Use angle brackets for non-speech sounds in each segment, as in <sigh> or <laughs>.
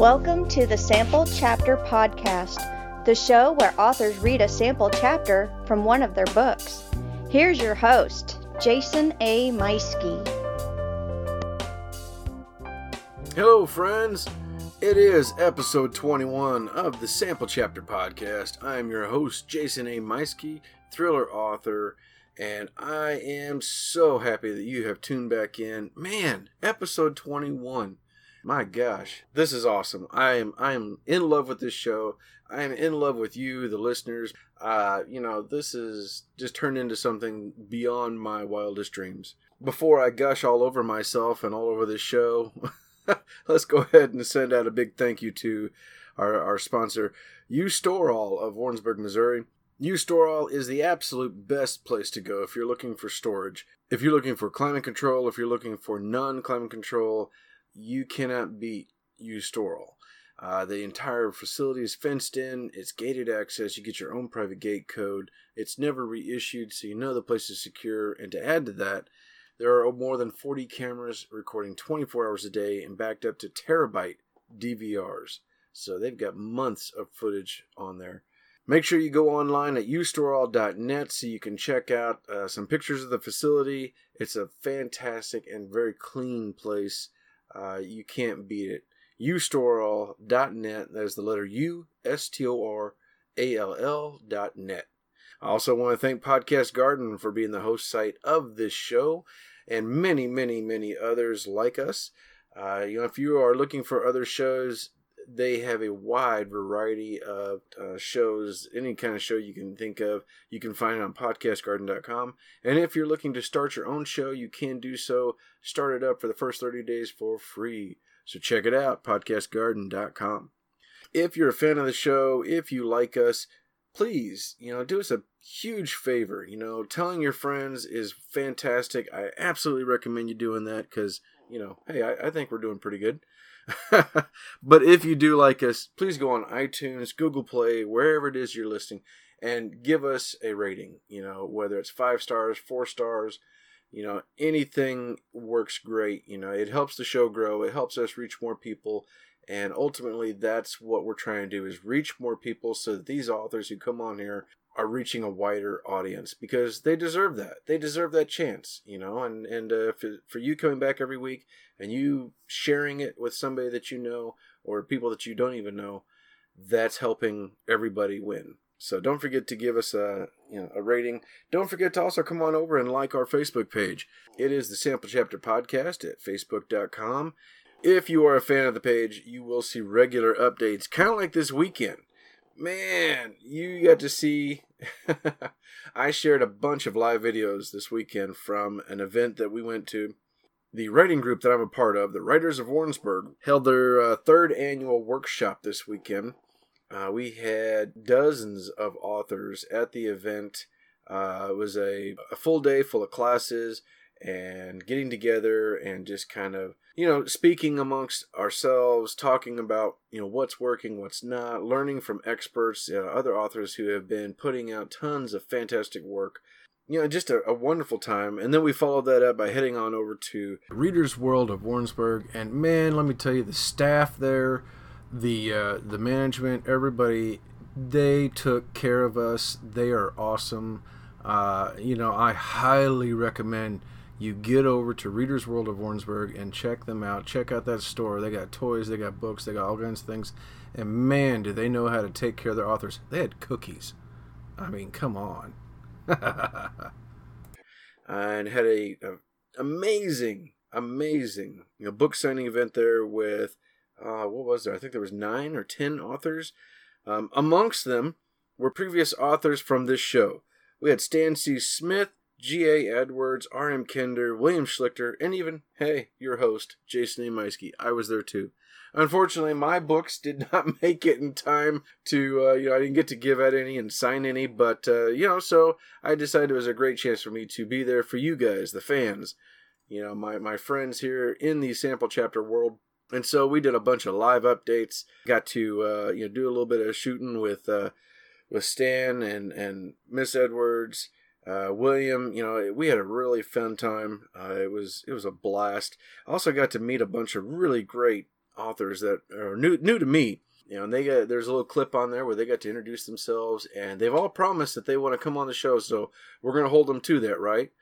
Welcome to the Sample Chapter Podcast, the show where authors read a sample chapter from one of their books. Here's your host, Jason A. Meiske. Hello, friends. It is episode 21 of the Sample Chapter Podcast. I am your host, Jason A. Meiske, thriller author, and I am so happy that you have tuned back in. Man, episode 21. My gosh, this is awesome. I am I am in love with this show. I am in love with you, the listeners. Uh, you know, this is just turned into something beyond my wildest dreams. Before I gush all over myself and all over this show, <laughs> let's go ahead and send out a big thank you to our, our sponsor, U Store All of Warrensburg, Missouri. U Store All is the absolute best place to go if you're looking for storage. If you're looking for climate control, if you're looking for non climate control, you cannot beat U Store All. Uh, the entire facility is fenced in. It's gated access. You get your own private gate code. It's never reissued, so you know the place is secure. And to add to that, there are more than 40 cameras recording 24 hours a day and backed up to terabyte DVRs. So they've got months of footage on there. Make sure you go online at ustoreall.net so you can check out uh, some pictures of the facility. It's a fantastic and very clean place. Uh, you can't beat it. ustoreall.net. That is the letter U S T O R A L L dot net. I also want to thank Podcast Garden for being the host site of this show and many, many, many others like us. Uh, you know, if you are looking for other shows, they have a wide variety of uh, shows. Any kind of show you can think of, you can find it on podcastgarden.com. And if you're looking to start your own show, you can do so. Start it up for the first 30 days for free. So check it out, podcastgarden.com. If you're a fan of the show, if you like us, please, you know, do us a huge favor. You know, telling your friends is fantastic. I absolutely recommend you doing that because, you know, hey, I, I think we're doing pretty good. <laughs> but if you do like us, please go on iTunes, Google Play, wherever it is you're listening, and give us a rating. You know, whether it's five stars, four stars, you know, anything works great. You know, it helps the show grow, it helps us reach more people. And ultimately, that's what we're trying to do is reach more people so that these authors who come on here are reaching a wider audience because they deserve that. They deserve that chance, you know. And and uh, for, for you coming back every week and you sharing it with somebody that you know or people that you don't even know, that's helping everybody win. So don't forget to give us a you know a rating. Don't forget to also come on over and like our Facebook page. It is the Sample Chapter Podcast at facebook.com. If you are a fan of the page, you will see regular updates, kind of like this weekend man, you got to see. <laughs> I shared a bunch of live videos this weekend from an event that we went to. The writing group that I'm a part of, the Writers of Warrensburg, held their uh, third annual workshop this weekend. Uh, we had dozens of authors at the event. Uh, it was a, a full day full of classes and getting together and just kind of you know speaking amongst ourselves talking about you know what's working what's not learning from experts uh, other authors who have been putting out tons of fantastic work. You know just a, a, wonderful time. And then we followed that up by heading on over to readers world of warrensburg. And man let me tell you the staff there the uh, the management everybody they took care of us. They are awesome. Uh, you know i highly recommend you get over to Reader's World of Warrensburg and check them out. Check out that store. They got toys, they got books, they got all kinds of things. And man, do they know how to take care of their authors. They had cookies. I mean, come on. <laughs> and had a, a, amazing, amazing you know book signing event there with uh, what was there? I think there was nine or ten authors. Um, amongst them were previous authors from this show. We had Stan C. Smith, G.A. Edwards, R.M. Kinder, William Schlichter, and even, hey, your host, Jason A. Meiske. I was there too. Unfortunately, my books did <laughs> not make it in time to, uh, you know, I didn't get to give out any and sign any, but, uh, you know, so I decided it was a great chance for me to be there for you guys, the fans, you know, my, my friends here in the sample chapter world. And so we did a bunch of live updates, got to, uh, you know, do a little bit of shooting with, uh, with Stan and, and Miss Edwards uh, William, you know, we had a really fun time. Uh, it was it was a blast. I also got to meet a bunch of really great authors that are new new to me. You know, and they got there's a little clip on there where they got to introduce themselves, and they've all promised that they want to come on the show. So we're gonna hold them to that, right?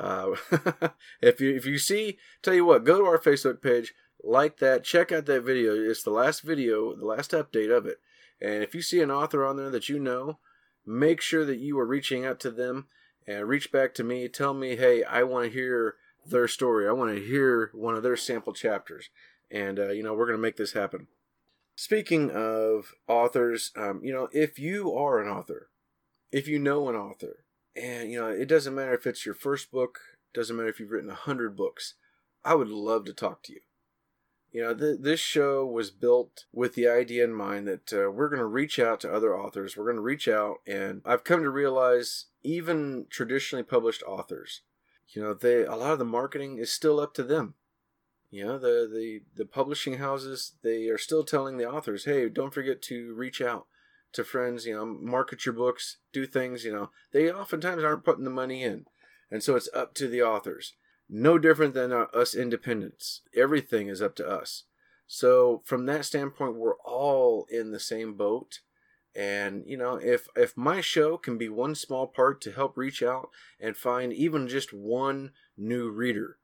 Uh, <laughs> if you if you see, tell you what, go to our Facebook page, like that, check out that video. It's the last video, the last update of it. And if you see an author on there that you know, make sure that you are reaching out to them and reach back to me. Tell me, hey, I want to hear their story. I want to hear one of their sample chapters. And, uh, you know, we're going to make this happen. Speaking of authors, um, you know, if you are an author, if you know an author, and, you know, it doesn't matter if it's your first book, doesn't matter if you've written a hundred books, I would love to talk to you. You know, th- this show was built with the idea in mind that uh, we're going to reach out to other authors. We're going to reach out, and I've come to realize even traditionally published authors, you know, they a lot of the marketing is still up to them. You know, the the the publishing houses they are still telling the authors, hey, don't forget to reach out to friends. You know, market your books, do things. You know, they oftentimes aren't putting the money in, and so it's up to the authors no different than uh, us independents. Everything is up to us. So from that standpoint, we're all in the same boat. And you know, if if my show can be one small part to help reach out and find even just one new reader,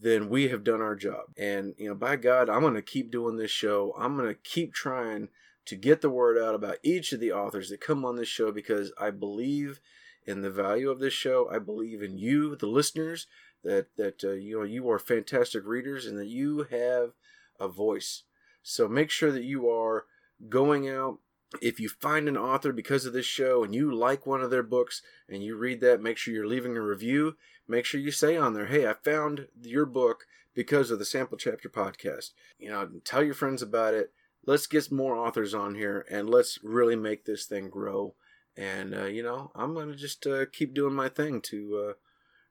then we have done our job. And you know, by God, I'm going to keep doing this show. I'm going to keep trying to get the word out about each of the authors that come on this show because I believe in the value of this show. I believe in you, the listeners that that uh, you know you are fantastic readers and that you have a voice. So make sure that you are going out. If you find an author because of this show and you like one of their books and you read that, make sure you're leaving a review. Make sure you say on there, "Hey, I found your book because of the Sample Chapter podcast." You know, tell your friends about it. Let's get more authors on here and let's really make this thing grow. And uh, you know, I'm gonna just uh, keep doing my thing to uh,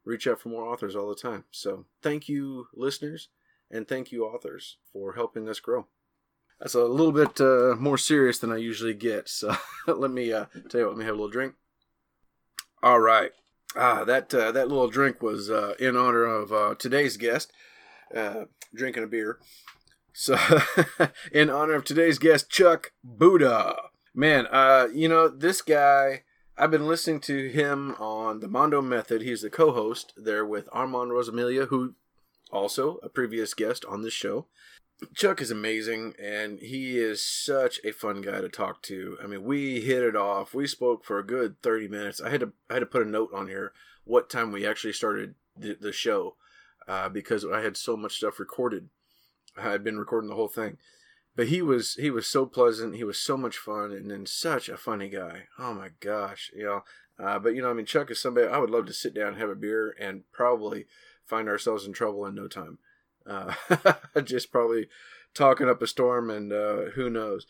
reach out for more authors all the time. So thank you, listeners, and thank you, authors, for helping us grow. That's a little bit uh, more serious than I usually get. So <laughs> let me uh, tell you what. Let me have a little drink. All right. Ah, that uh, that little drink was uh, in honor of uh, today's guest, uh, drinking a beer. So, <laughs> in honor of today's guest, Chuck Buda. Man, you know this guy I've been listening to him on the Mando Method. He's the co-host there with Armand Rosamilia, who also a previous guest on this show. Chuck is amazing, and he is such a fun guy to talk to. I mean, we hit it off. We spoke for a good thirty minutes. I had to I had to put a note on here what time we actually started the, the show uh, because I had so much stuff recorded. I had been recording the whole thing, but he was he was so pleasant. He was so much fun, and then such a funny guy. Oh my gosh, you know. Uh, but you know, I mean, Chuck is somebody I would love to sit down have a beer and probably find ourselves in trouble in no time. Uh, <laughs> just probably talking up a storm, and uh, who knows.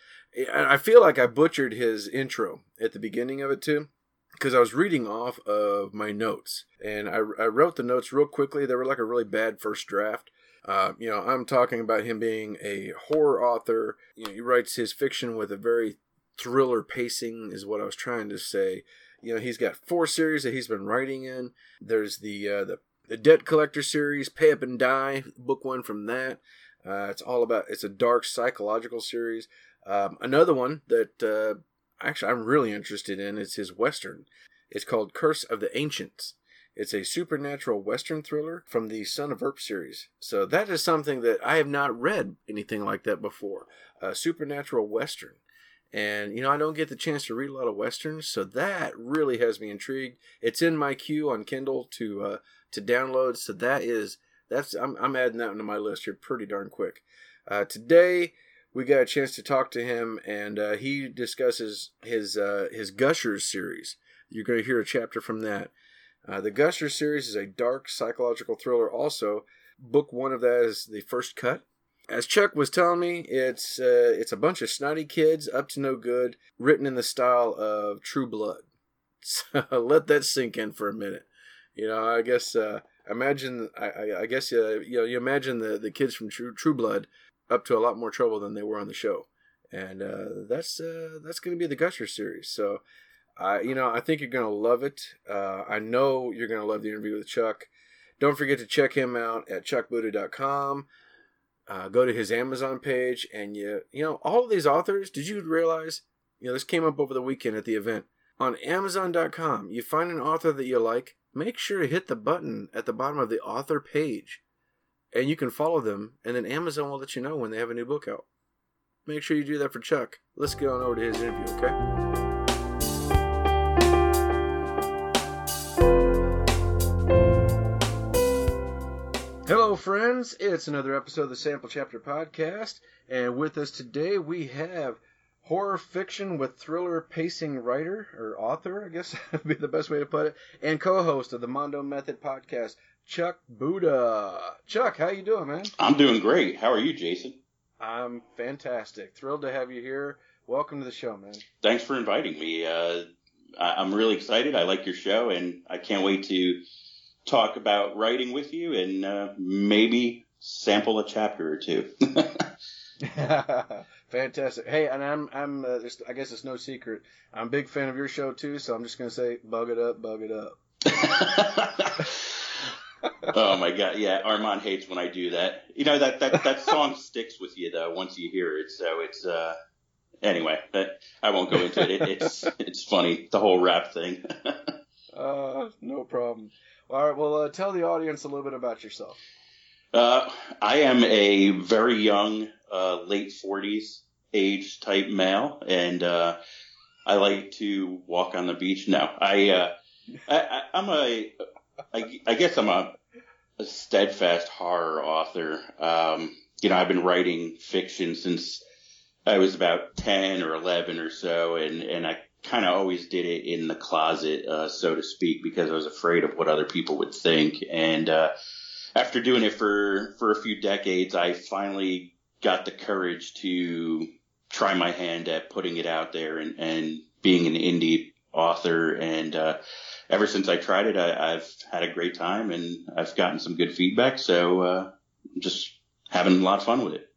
I feel like I butchered his intro at the beginning of it too because I was reading off of my notes and I, I wrote the notes real quickly. They were like a really bad first draft. Uh, you know, I'm talking about him being a horror author. You know, he writes his fiction with a very thriller pacing, is what I was trying to say. You know, he's got four series that he's been writing in. There's the uh, the the Debt Collector series, Pay Up and Die, book one from that. Uh, it's all about it's a dark psychological series. Um, another one that uh, actually I'm really interested in is his western. It's called Curse of the Ancients. It's a supernatural western thriller from the Son of Earp series. So that is something that I have not read anything like that before. A supernatural western. And you know, I don't get the chance to read a lot of westerns, so that really has me intrigued. It's in my queue on Kindle to uh, to download, so that is that's I'm, I'm adding that into my list here pretty darn quick. Uh, today we got a chance to talk to him, and uh, he discusses his uh, his Gushers series. You're going to hear a chapter from that. Uh, the Gusher series is a dark psychological thriller. Also, book one of that is the first cut. As Chuck was telling me, it's uh, it's a bunch of snotty kids up to no good, written in the style of True Blood. <laughs> So let that sink in for a minute. You know, I guess uh, imagine I, I guess uh, you know you imagine the, the kids from True True Blood up to a lot more trouble than they were on the show, and uh, that's uh, that's going to be the Gusher series. So You know, I think you're gonna love it. Uh, I know you're gonna love the interview with Chuck. Don't forget to check him out at chuckbuda.com. uh, go to his Amazon page, and you you know all of these authors. Did you realize? You know this came up over the weekend at the event on Amazon.com. You find an author that you like, make sure to hit the button at the bottom of the author page, and you can follow them, and then Amazon will let you know when they have a new book out. Make sure you do that for Chuck. Let's get on over to his interview, okay? Friends. It's another episode of the Sample Chapter Podcast, and with us today we have horror fiction with thriller pacing writer or author, I guess <laughs> would be the best way to put it, and co-host of the Mando Method Podcast, Chuck Buda. Chuck, how you doing, man? I'm doing great. How are you, Jason? I'm fantastic. Thrilled to have you here. Welcome to the show, man. Thanks for inviting me. Uh, I- I'm really excited. I like your show, and I can't wait to talk about writing with you and uh, maybe sample a chapter or two. <laughs> <laughs> Fantastic. Hey, and I'm I'm uh, just, I guess it's no secret. I'm a big fan of your show too, so I'm just gonna say bug it up, bug it up. <laughs> oh my god, yeah, Armand hates when I do that. You know that that that song sticks with you though once you hear it. So it's uh anyway, but I won't go into it. it it's it's funny the whole rap thing. uh, no problem. All right, well, uh, tell the audience a little bit about yourself. Uh, I am a very young, uh, late 40s age type male, and uh, I like to walk on the beach. No, I, uh, I, am a, I, I guess I'm a, a steadfast horror author. Um, you know, I've been writing fiction since I was about 10 or 11 or so, and and I kind of always did it in the closet, uh, so to speak, because I was afraid of what other people would think. And uh, after doing it for for a few decades, I finally got the courage to try my hand at putting it out there and, and being an indie author. And uh, ever since I tried it, I, I've had a great time and I've gotten some good feedback. So uh, I'm just having a lot of fun with it.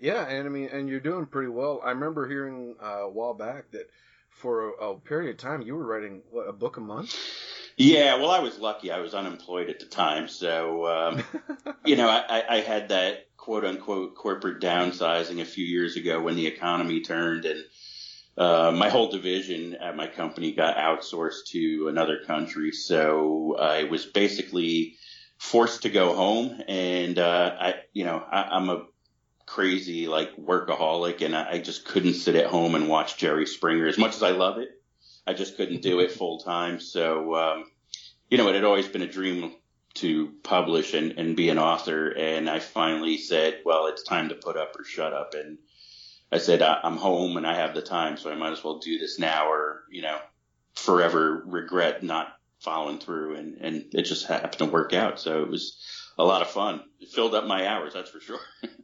Yeah, and I mean, and you're doing pretty well. I remember hearing uh, a while back that for a, a period of time you were writing what, a book a month. Yeah, well, I was lucky. I was unemployed at the time, so um, <laughs> you know, I, I had that quote unquote corporate downsizing a few years ago when the economy turned, and uh, my whole division at my company got outsourced to another country. So I was basically forced to go home, and uh, I, you know, I, I'm a crazy like workaholic, and I, I just couldn't sit at home and watch Jerry Springer as much as I love it. I just couldn't do it <laughs> full time. So, um, you know, it had always been a dream to publish and, and be an author. And I finally said, well, it's time to put up or shut up. And I said, I'm home and I have the time, so I might as well do this now or, you know, forever regret not following through. And, and it just happened to work out. So it was a lot of fun. It filled up my hours, that's for sure. <laughs>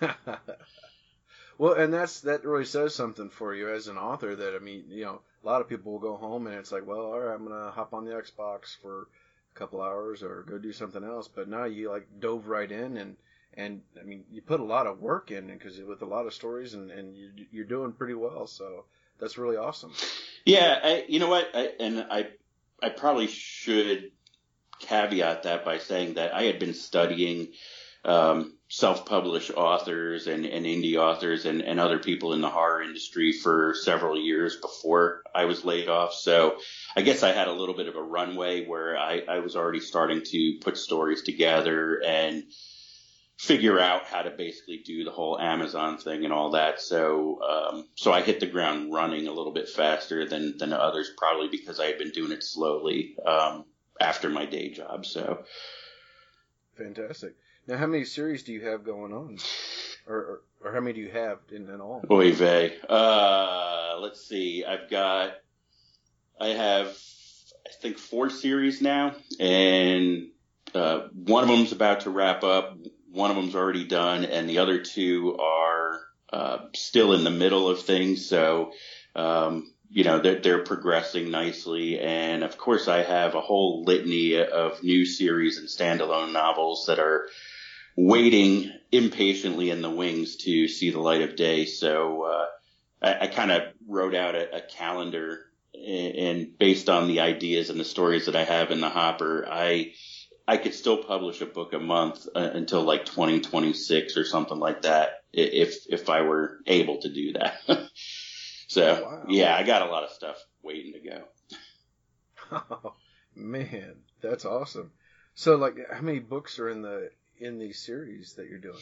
<laughs> well, and that's that really says something for you as an author. That I mean, you know, a lot of people will go home and it's like, well, all right, I'm gonna hop on the Xbox for a couple hours or go do something else. But now you like dove right in and and I mean, you put a lot of work in because with a lot of stories and and you, you're doing pretty well. So that's really awesome. Yeah, I, you know what, I, and I I probably should caveat that by saying that I had been studying um, self-published authors and, and indie authors and, and other people in the horror industry for several years before I was laid off. So I guess I had a little bit of a runway where I, I was already starting to put stories together and figure out how to basically do the whole Amazon thing and all that. So, um, so I hit the ground running a little bit faster than, than others, probably because I had been doing it slowly, um, after my day job. So fantastic. Now, how many series do you have going on, or or, or how many do you have in, in all? Oy vey. Uh, let's see. I've got. I have, I think, four series now, and uh, one of them's about to wrap up. One of them's already done, and the other two are uh, still in the middle of things. So, um, you know, they're, they're progressing nicely. And of course, I have a whole litany of new series and standalone novels that are waiting impatiently in the wings to see the light of day. So uh, I, I kind of wrote out a, a calendar, and, and based on the ideas and the stories that I have in the hopper, I I could still publish a book a month uh, until like 2026 or something like that if if I were able to do that. <laughs> so wow. yeah, I got a lot of stuff waiting to go. <laughs> Oh man, that's awesome. So like, how many books are in the in these series that you're doing?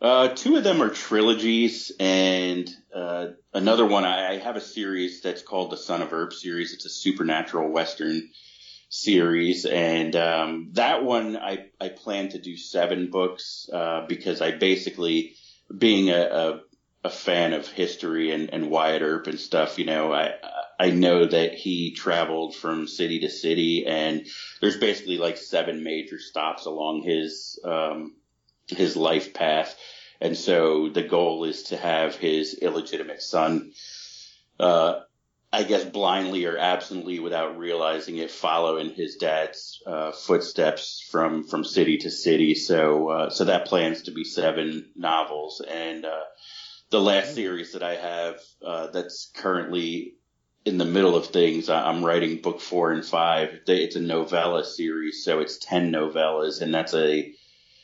Uh, two of them are trilogies, and uh, another one I, I have a series that's called the Son of Earp series. It's a supernatural western series, and um, that one I I plan to do seven books uh, because I basically, being a, a, a fan of history and, and Wyatt Earp and stuff, you know, I I know that he traveled from city to city, and there's basically like seven major stops along his um, his life path. And so the goal is to have his illegitimate son, uh, I guess blindly or absently without realizing it, follow in his dad's uh, footsteps from from city to city. So uh, so that plans to be seven novels, and uh, the last series that I have uh, that's currently in the middle of things. I'm writing book four and five. It's a novella series, so it's ten novellas, and that's a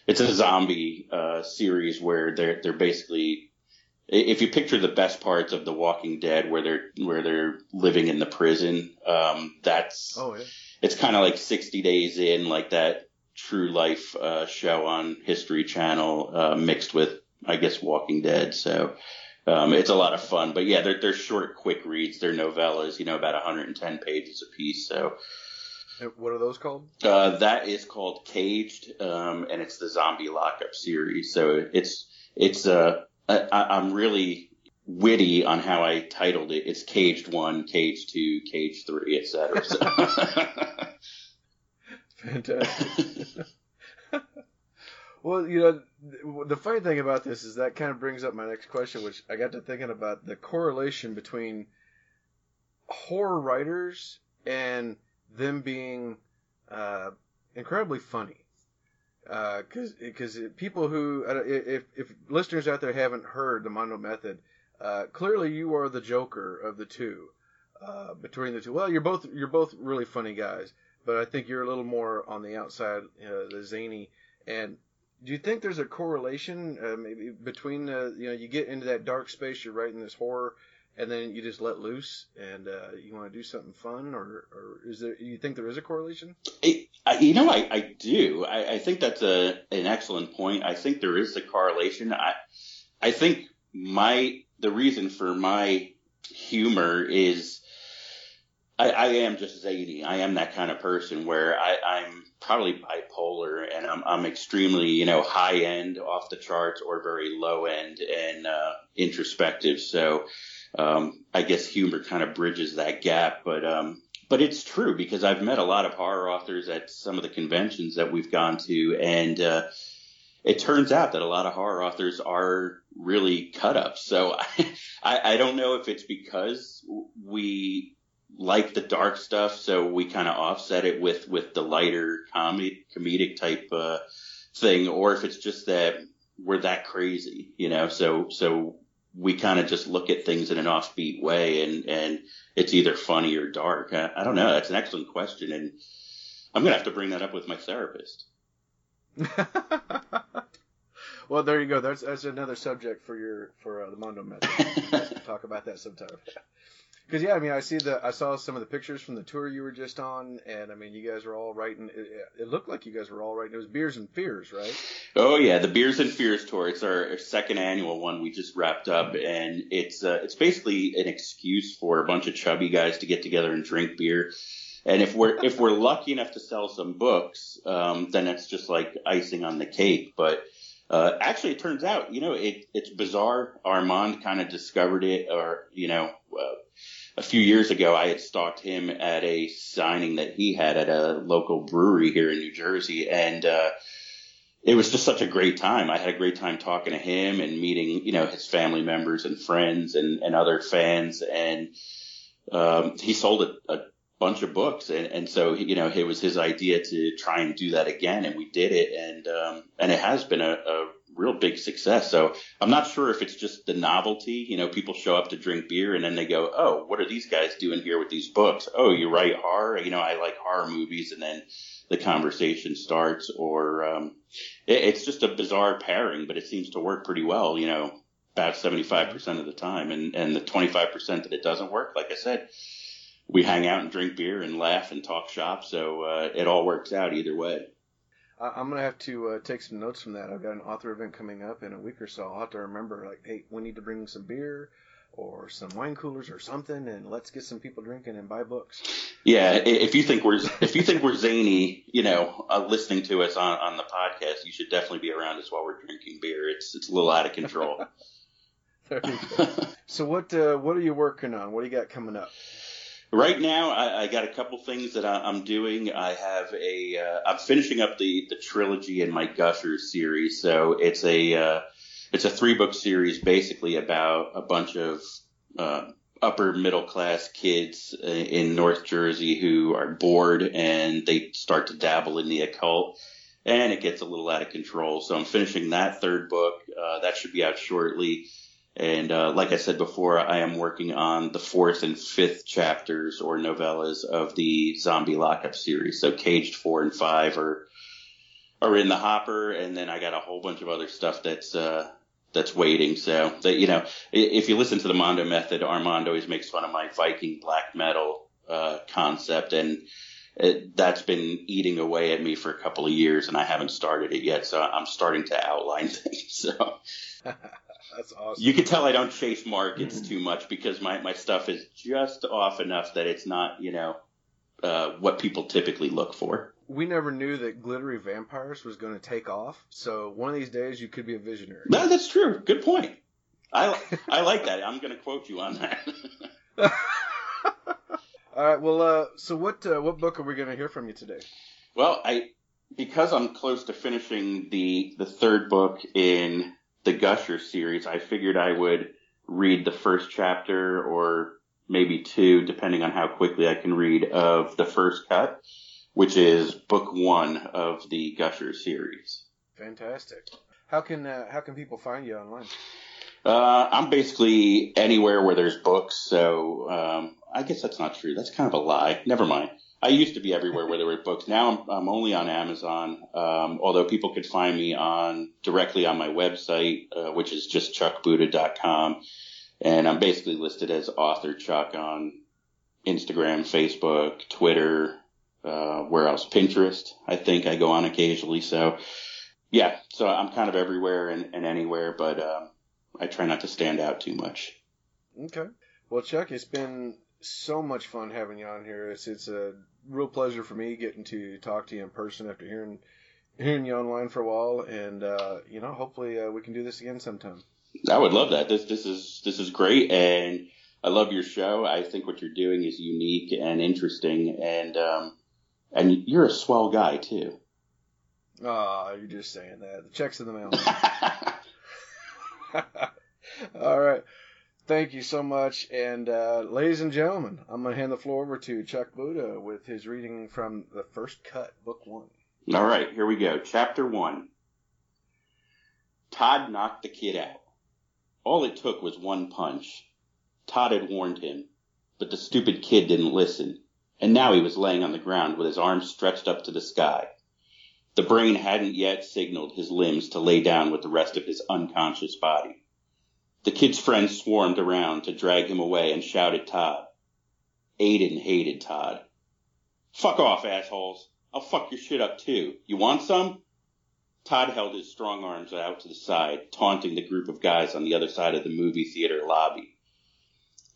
it's a zombie uh, series where they're they're basically if you picture the best parts of The Walking Dead, where they're where they're living in the prison, um, that's oh, yeah. it's kind of like 60 Days in, like that true life uh, show on History Channel, uh, mixed with I guess Walking Dead. So um, it's a lot of fun. But yeah, they're they're short, quick reads. They're novellas, you know, about 110 pages a piece. So what are those called? Uh, that is called Caged, um, and it's the zombie lockup series. So it's it's uh, I, am really witty on how I titled it. It's Caged One, Caged Two, Caged Three, etc. So. <laughs> Fantastic. <laughs> well, you know, the funny thing about this is that kind of brings up my next question, which I got to thinking about the correlation between horror writers and them being uh, incredibly funny. Because uh, because people who if if listeners out there haven't heard the Mando Method, uh, clearly you are the Joker of the two. Uh, between the two, well, you're both you're both really funny guys, but I think you're a little more on the outside, uh, the zany. And do you think there's a correlation uh, maybe between the you know you get into that dark space, you're writing this horror, and then you just let loose and uh, you want to do something fun, or, or is there? You think there is a correlation? I, you know, I, I do. I, I think that's a an excellent point. I think there is a correlation. I I think my the reason for my humor is I, I am just zany. I am that kind of person where I, I'm probably bipolar and I'm, I'm extremely, you know, high end off the charts or very low end and uh, introspective. So um, I guess humor kind of bridges that gap. But um, but it's true because I've met a lot of horror authors at some of the conventions that we've gone to, and uh, it turns out that a lot of horror authors are really cut up. So <laughs> I, I don't know if it's because we like the dark stuff, so we kind of offset it with with the lighter comedy comedic type uh, thing, or if it's just that we're that crazy, you know. So so we kind of just look at things in an offbeat way and, and it's either funny or dark. I, I don't know. That's an excellent question. And I'm going to have to bring that up with my therapist. <laughs> well, there you go. That's, that's another subject for your, for uh, the Mando method. <laughs> talk about that sometime. Because yeah, I mean, I see the I saw some of the pictures from the tour you were just on, and I mean, you guys were all writing. It, it looked like you guys were all writing. It was Beers and Fears, right? Oh yeah, the Beers and Fears tour. It's our, second annual one. We just wrapped up, and it's uh, it's basically an excuse for a bunch of chubby guys to get together and drink beer. And if we're if we're lucky enough to sell some books, um, then it's just like icing on the cake. But uh, actually, it turns out, you know, it, it's bizarre. Armand kind of discovered it, or you know. Uh, a few years ago, I had stalked him at a signing that he had at a local brewery here in New Jersey, and uh, it was just such a great time. I had a great time talking to him and meeting, you know, his family members and friends and, and other fans, and um, he sold a, a bunch of books, and, and so you know, it was his idea to try and do that again, and we did it, and um, and it has been a, a real big success. So I'm not sure if it's just the novelty. You know, people show up to drink beer and then they go, "Oh, what are these guys doing here with these books? Oh, you write horror? You know, I like horror movies." And then the conversation starts, or um, it, it's just a bizarre pairing, but it seems to work pretty well. You know, about seventy five percent of the time, and and the twenty five percent that it doesn't work, like I said, we hang out and drink beer and laugh and talk shop, so uh, it all works out either way. I'm gonna have to uh, take some notes from that. I've got an author event coming up in a week or so. I'll have to remember, like, hey, we need to bring some beer or some wine coolers or something, and let's get some people drinking and buy books. Yeah, if you think we're if you think we're zany, you know, uh, listening to us on, on the podcast, you should definitely be around us while we're drinking beer. It's it's a little out of control. <laughs> there you go. so what uh, what are you working on? What do you got coming up? Right now, I, I got a couple things that I, am doing. I have a, uh, I'm finishing up the the trilogy in my Gushers series. So it's a, uh, it's a three book series basically about a bunch of uh, upper middle class kids in North Jersey who are bored and they start to dabble in the occult. And it gets a little out of control. So I'm finishing that third book. Uh, that should be out shortly. And uh, like I said before, I am working on the fourth and fifth chapters or novellas of the zombie lockup series. So Caged four and five are are in the hopper, and then I got a whole bunch of other stuff that's uh, that's waiting. So that you know, if you listen to the Mando Method, Armand always makes fun of my Viking black metal uh, concept, and it, that's been eating away at me for a couple of years, and I haven't started it yet. So I'm starting to outline <laughs> things. So. That's awesome. You can tell I don't chase markets too much because my, my stuff is just off enough that it's not, you know, uh, what people typically look for. We never knew that glittery vampires was going to take off. So one of these days you could be a visionary. No, that's true. Good point. I I like that. I'm going to quote you on that. <laughs> All right. Well, uh, so what uh, what book are we going to hear from you today? Well, I because I'm close to finishing the the third book in the Gusher series, I figured I would read the first chapter or maybe two, depending on how quickly I can read, of the first cut, which is book one of the Gusher series. Fantastic. How can uh, how can people find you online? Uh, I'm basically anywhere where there's books, so um, I guess that's not true. That's kind of a lie. Never mind. I used to be everywhere where there were books. Now I'm, I'm only on Amazon. Um, although people could find me on directly on my website, uh, which is just chuckbuda.com. And I'm basically listed as author Chuck on Instagram, Facebook, Twitter, uh, where else? Pinterest. I think I go on occasionally. So yeah, so I'm kind of everywhere and, and anywhere, but, um, I try not to stand out too much. Okay. Well, Chuck, it's been so much fun having you on here. It's it's a real pleasure for me getting to talk to you in person after hearing hearing you online for a while, and uh, you know, hopefully uh, we can do this again sometime. I would love that. This this is this is great, and I love your show. I think what you're doing is unique and interesting, and um, and you're a swell guy too. Oh, you're just saying that. The check's in the mail. <laughs> <laughs> All right. Thank you so much. And uh, ladies and gentlemen, I'm going to hand the floor over to Chuck Buda with his reading from the first cut, book one. All right, here we go. Chapter one. Todd knocked the kid out. All it took was one punch. Todd had warned him, but the stupid kid didn't listen, and now he was laying on the ground with his arms stretched up to the sky. The brain hadn't yet signaled his limbs to lay down with the rest of his unconscious body. The kid's friends swarmed around to drag him away and shout at Todd. Aiden hated Todd. Fuck off, assholes. I'll fuck your shit up too. You want some? Todd held his strong arms out to the side, taunting the group of guys on the other side of the movie theater lobby.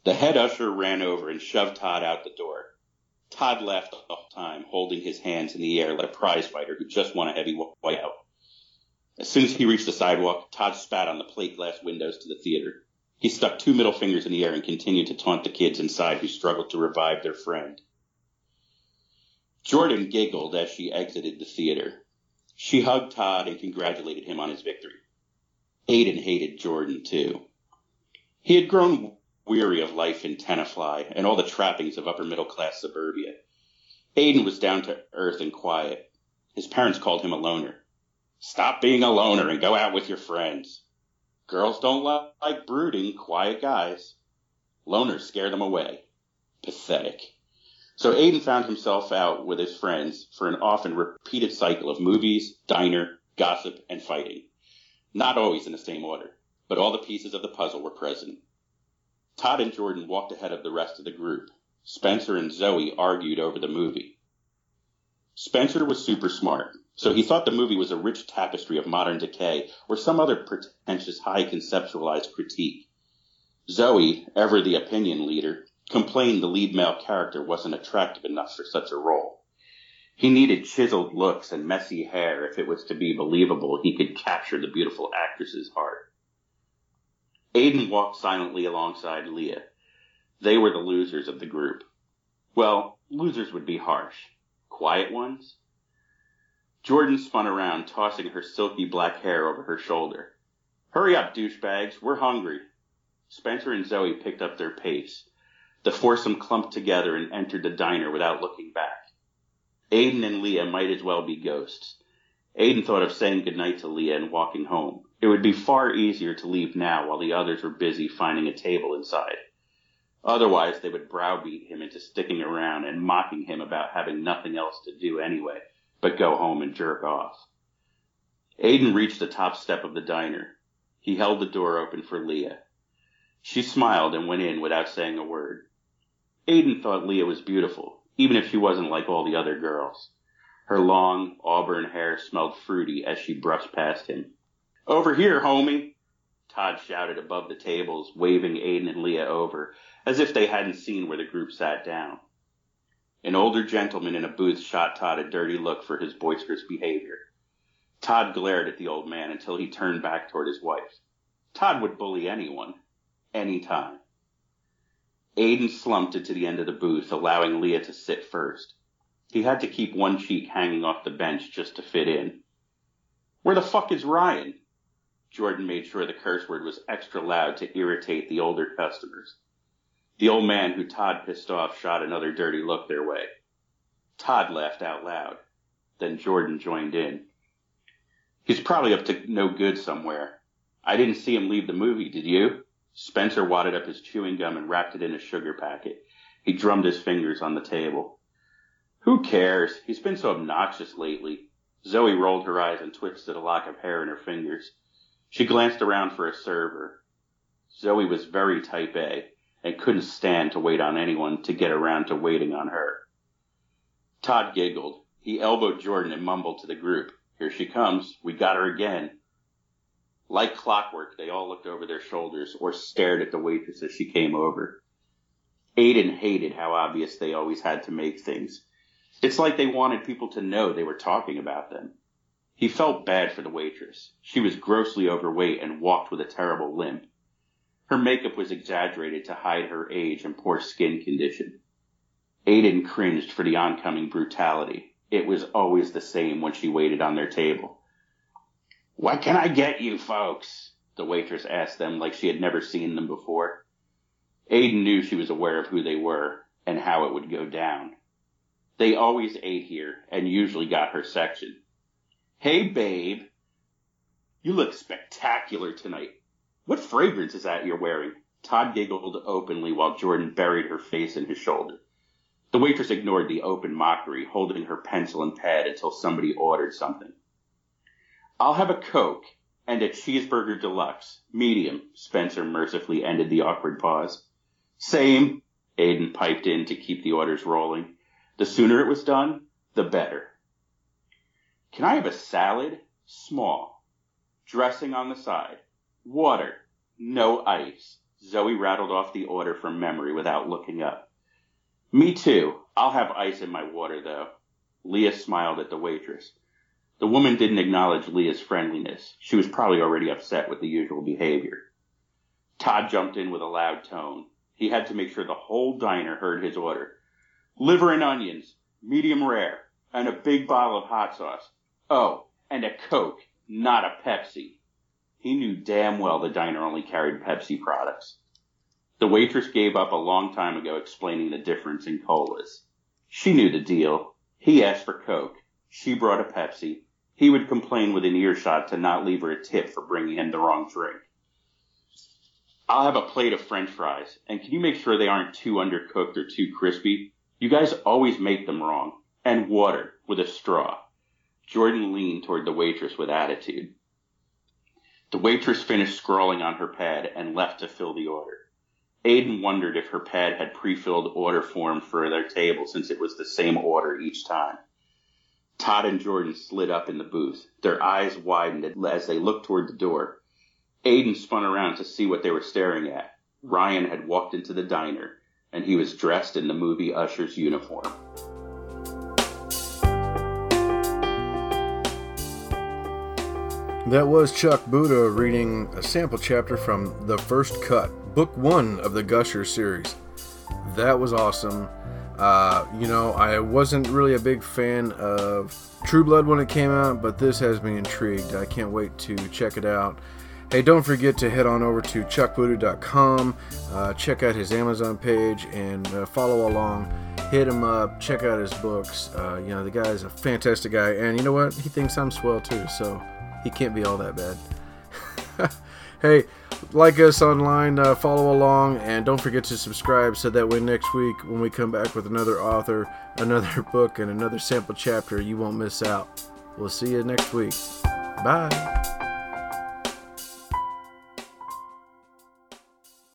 The head usher ran over and shoved Todd out the door. Todd laughed the whole time, holding his hands in the air like a prize fighter who just won a heavyweight out. As soon as he reached the sidewalk, Todd spat on the plate glass windows to the theater. He stuck two middle fingers in the air and continued to taunt the kids inside who struggled to revive their friend. Jordan giggled as she exited the theater. She hugged Todd and congratulated him on his victory. Aiden hated Jordan too. He had grown weary of life in Tenafly and all the trappings of upper middle class suburbia. Aiden was down to earth and quiet. His parents called him a loner. Stop being a loner and go out with your friends. Girls don't like brooding, quiet guys. Loners scare them away. Pathetic. So Aiden found himself out with his friends for an often repeated cycle of movies, diner, gossip, and fighting. Not always in the same order, but all the pieces of the puzzle were present. Todd and Jordan walked ahead of the rest of the group. Spencer and Zoe argued over the movie. Spencer was super smart, so he thought the movie was a rich tapestry of modern decay or some other pretentious high conceptualized critique. Zoe, ever the opinion leader, complained the lead male character wasn't attractive enough for such a role. He needed chiseled looks and messy hair if it was to be believable he could capture the beautiful actress's heart. Aiden walked silently alongside Leah. They were the losers of the group. Well, losers would be harsh. Quiet ones? Jordan spun around, tossing her silky black hair over her shoulder. Hurry up, douchebags. We're hungry. Spencer and Zoe picked up their pace. The foursome clumped together and entered the diner without looking back. Aiden and Leah might as well be ghosts. Aiden thought of saying goodnight to Leah and walking home. It would be far easier to leave now while the others were busy finding a table inside. Otherwise, they would browbeat him into sticking around and mocking him about having nothing else to do anyway but go home and jerk off. Aiden reached the top step of the diner. He held the door open for Leah. She smiled and went in without saying a word. Aiden thought Leah was beautiful, even if she wasn't like all the other girls. Her long, auburn hair smelled fruity as she brushed past him. Over here, homie! Todd shouted above the tables, waving Aiden and Leah over, as if they hadn't seen where the group sat down. An older gentleman in a booth shot Todd a dirty look for his boisterous behavior. Todd glared at the old man until he turned back toward his wife. Todd would bully anyone, anytime. Aiden slumped into the end of the booth, allowing Leah to sit first. He had to keep one cheek hanging off the bench just to fit in. Where the fuck is Ryan? Jordan made sure the curse word was extra loud to irritate the older customers. The old man who Todd pissed off shot another dirty look their way. Todd laughed out loud. Then Jordan joined in. He's probably up to no good somewhere. I didn't see him leave the movie, did you? Spencer wadded up his chewing gum and wrapped it in a sugar packet. He drummed his fingers on the table. Who cares? He's been so obnoxious lately. Zoe rolled her eyes and twisted a lock of hair in her fingers. She glanced around for a server. Zoe was very type A and couldn't stand to wait on anyone to get around to waiting on her. Todd giggled. He elbowed Jordan and mumbled to the group, Here she comes. We got her again. Like clockwork, they all looked over their shoulders or stared at the waitress as she came over. Aiden hated how obvious they always had to make things. It's like they wanted people to know they were talking about them. He felt bad for the waitress. She was grossly overweight and walked with a terrible limp. Her makeup was exaggerated to hide her age and poor skin condition. Aiden cringed for the oncoming brutality. It was always the same when she waited on their table. What can I get you folks? The waitress asked them like she had never seen them before. Aiden knew she was aware of who they were and how it would go down. They always ate here and usually got her section. Hey, babe. You look spectacular tonight. What fragrance is that you're wearing? Todd giggled openly while Jordan buried her face in his shoulder. The waitress ignored the open mockery, holding her pencil and pad until somebody ordered something. I'll have a Coke and a cheeseburger deluxe, medium, Spencer mercifully ended the awkward pause. Same, Aiden piped in to keep the orders rolling. The sooner it was done, the better. Can I have a salad? Small. Dressing on the side. Water. No ice. Zoe rattled off the order from memory without looking up. Me too. I'll have ice in my water, though. Leah smiled at the waitress. The woman didn't acknowledge Leah's friendliness. She was probably already upset with the usual behavior. Todd jumped in with a loud tone. He had to make sure the whole diner heard his order. Liver and onions, medium rare, and a big bottle of hot sauce. Oh, and a Coke, not a Pepsi. He knew damn well the diner only carried Pepsi products. The waitress gave up a long time ago explaining the difference in colas. She knew the deal. He asked for Coke. She brought a Pepsi. He would complain within earshot to not leave her a tip for bringing him the wrong drink. I'll have a plate of french fries, and can you make sure they aren't too undercooked or too crispy? You guys always make them wrong. And water with a straw. Jordan leaned toward the waitress with attitude. The waitress finished scrawling on her pad and left to fill the order. Aiden wondered if her pad had pre-filled order form for their table since it was the same order each time. Todd and Jordan slid up in the booth. Their eyes widened as they looked toward the door. Aiden spun around to see what they were staring at. Ryan had walked into the diner, and he was dressed in the movie usher's uniform. That was Chuck Buda reading a sample chapter from The First Cut, book one of the Gusher series. That was awesome. Uh, you know, I wasn't really a big fan of True Blood when it came out, but this has me intrigued. I can't wait to check it out. Hey, don't forget to head on over to chuckbuda.com, uh, check out his Amazon page, and uh, follow along. Hit him up, check out his books. Uh, you know, the guy's a fantastic guy, and you know what? He thinks I'm swell too, so he can't be all that bad. <laughs> hey, like us online, uh, follow along, and don't forget to subscribe so that way next week when we come back with another author, another <laughs> book, and another sample chapter, you won't miss out. We'll see you next week. Bye.